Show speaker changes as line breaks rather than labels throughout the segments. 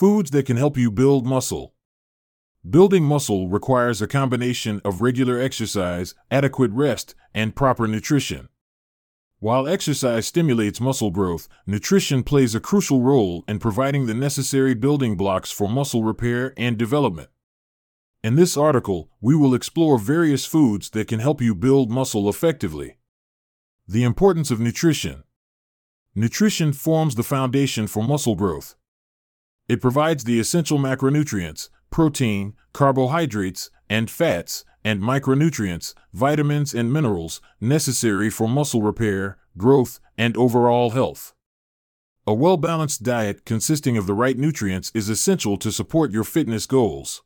Foods that can help you build muscle. Building muscle requires a combination of regular exercise, adequate rest, and proper nutrition. While exercise stimulates muscle growth, nutrition plays a crucial role in providing the necessary building blocks for muscle repair and development. In this article, we will explore various foods that can help you build muscle effectively. The importance of nutrition. Nutrition forms the foundation for muscle growth. It provides the essential macronutrients, protein, carbohydrates, and fats, and micronutrients, vitamins, and minerals necessary for muscle repair, growth, and overall health. A well balanced diet consisting of the right nutrients is essential to support your fitness goals.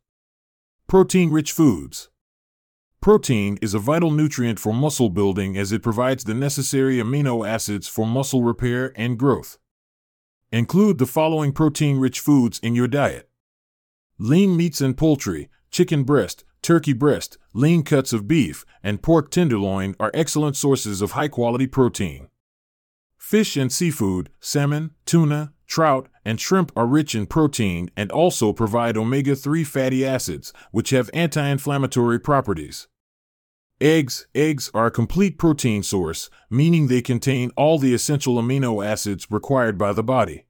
Protein rich foods. Protein is a vital nutrient for muscle building as it provides the necessary amino acids for muscle repair and growth. Include the following protein rich foods in your diet lean meats and poultry, chicken breast, turkey breast, lean cuts of beef, and pork tenderloin are excellent sources of high quality protein. Fish and seafood, salmon, tuna, trout, and shrimp are rich in protein and also provide omega 3 fatty acids, which have anti inflammatory properties. Eggs Eggs are a complete protein source, meaning they contain all the essential amino acids required by the body.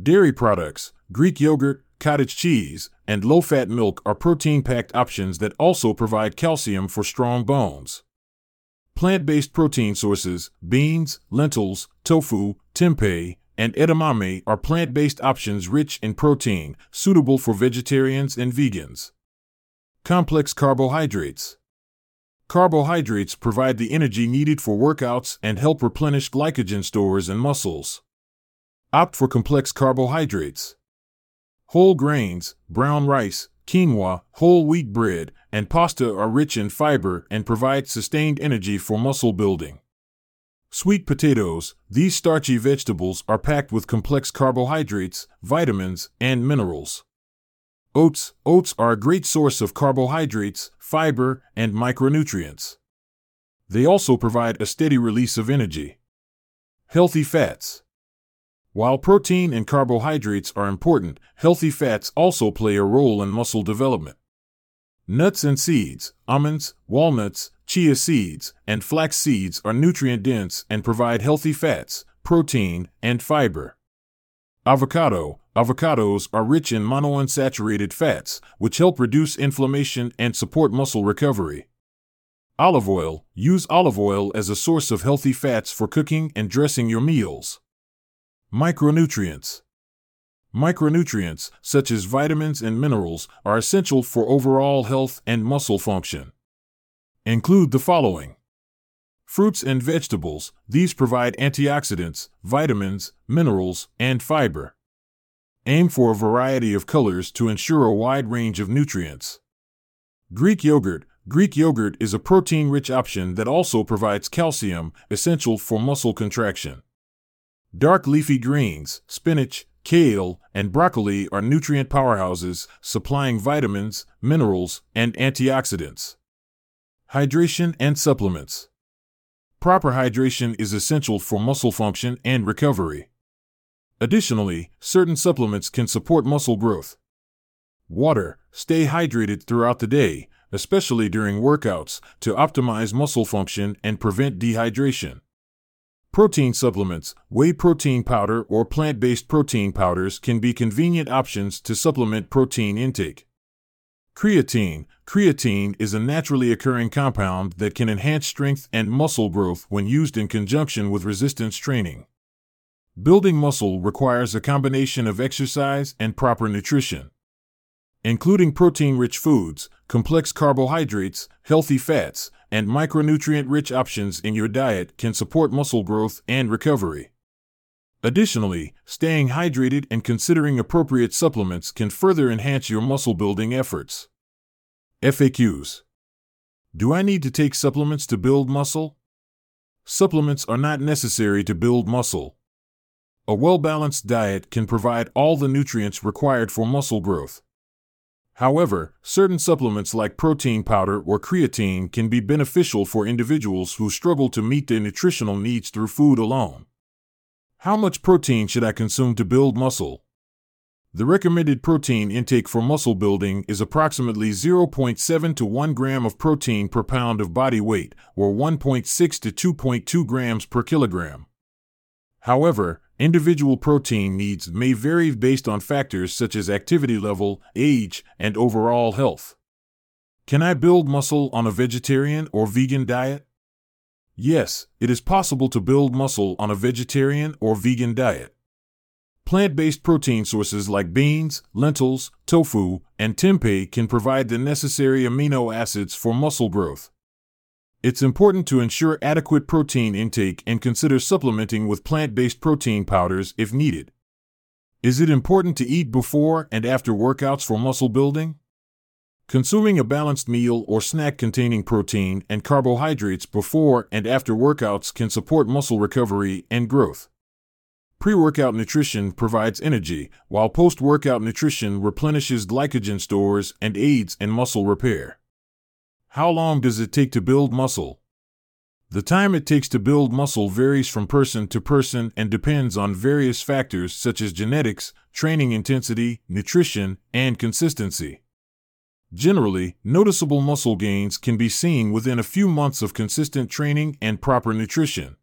Dairy products, Greek yogurt, cottage cheese, and low fat milk are protein packed options that also provide calcium for strong bones. Plant based protein sources, beans, lentils, tofu, tempeh, and edamame are plant based options rich in protein, suitable for vegetarians and vegans. Complex carbohydrates. Carbohydrates provide the energy needed for workouts and help replenish glycogen stores and muscles. Opt for complex carbohydrates. Whole grains, brown rice, quinoa, whole wheat bread, and pasta are rich in fiber and provide sustained energy for muscle building. Sweet potatoes, these starchy vegetables are packed with complex carbohydrates, vitamins, and minerals. Oats, oats are a great source of carbohydrates, fiber, and micronutrients. They also provide a steady release of energy. Healthy fats. While protein and carbohydrates are important, healthy fats also play a role in muscle development. Nuts and seeds, almonds, walnuts, chia seeds, and flax seeds are nutrient dense and provide healthy fats, protein, and fiber. Avocado, avocados are rich in monounsaturated fats, which help reduce inflammation and support muscle recovery. Olive oil, use olive oil as a source of healthy fats for cooking and dressing your meals. Micronutrients. Micronutrients, such as vitamins and minerals, are essential for overall health and muscle function. Include the following Fruits and vegetables, these provide antioxidants, vitamins, minerals, and fiber. Aim for a variety of colors to ensure a wide range of nutrients. Greek yogurt, Greek yogurt is a protein rich option that also provides calcium, essential for muscle contraction. Dark leafy greens, spinach, kale, and broccoli are nutrient powerhouses, supplying vitamins, minerals, and antioxidants. Hydration and supplements. Proper hydration is essential for muscle function and recovery. Additionally, certain supplements can support muscle growth. Water. Stay hydrated throughout the day, especially during workouts, to optimize muscle function and prevent dehydration. Protein supplements, whey protein powder, or plant based protein powders can be convenient options to supplement protein intake. Creatine Creatine is a naturally occurring compound that can enhance strength and muscle growth when used in conjunction with resistance training. Building muscle requires a combination of exercise and proper nutrition. Including protein rich foods, complex carbohydrates, healthy fats, and micronutrient rich options in your diet can support muscle growth and recovery. Additionally, staying hydrated and considering appropriate supplements can further enhance your muscle building efforts. FAQs Do I need to take supplements to build muscle? Supplements are not necessary to build muscle. A well balanced diet can provide all the nutrients required for muscle growth. However, certain supplements like protein powder or creatine can be beneficial for individuals who struggle to meet their nutritional needs through food alone. How much protein should I consume to build muscle? The recommended protein intake for muscle building is approximately 0.7 to 1 gram of protein per pound of body weight, or 1.6 to 2.2 grams per kilogram. However, individual protein needs may vary based on factors such as activity level, age, and overall health. Can I build muscle on a vegetarian or vegan diet? Yes, it is possible to build muscle on a vegetarian or vegan diet. Plant based protein sources like beans, lentils, tofu, and tempeh can provide the necessary amino acids for muscle growth. It's important to ensure adequate protein intake and consider supplementing with plant based protein powders if needed. Is it important to eat before and after workouts for muscle building? Consuming a balanced meal or snack containing protein and carbohydrates before and after workouts can support muscle recovery and growth. Pre workout nutrition provides energy, while post workout nutrition replenishes glycogen stores and aids in muscle repair. How long does it take to build muscle? The time it takes to build muscle varies from person to person and depends on various factors such as genetics, training intensity, nutrition, and consistency. Generally, noticeable muscle gains can be seen within a few months of consistent training and proper nutrition.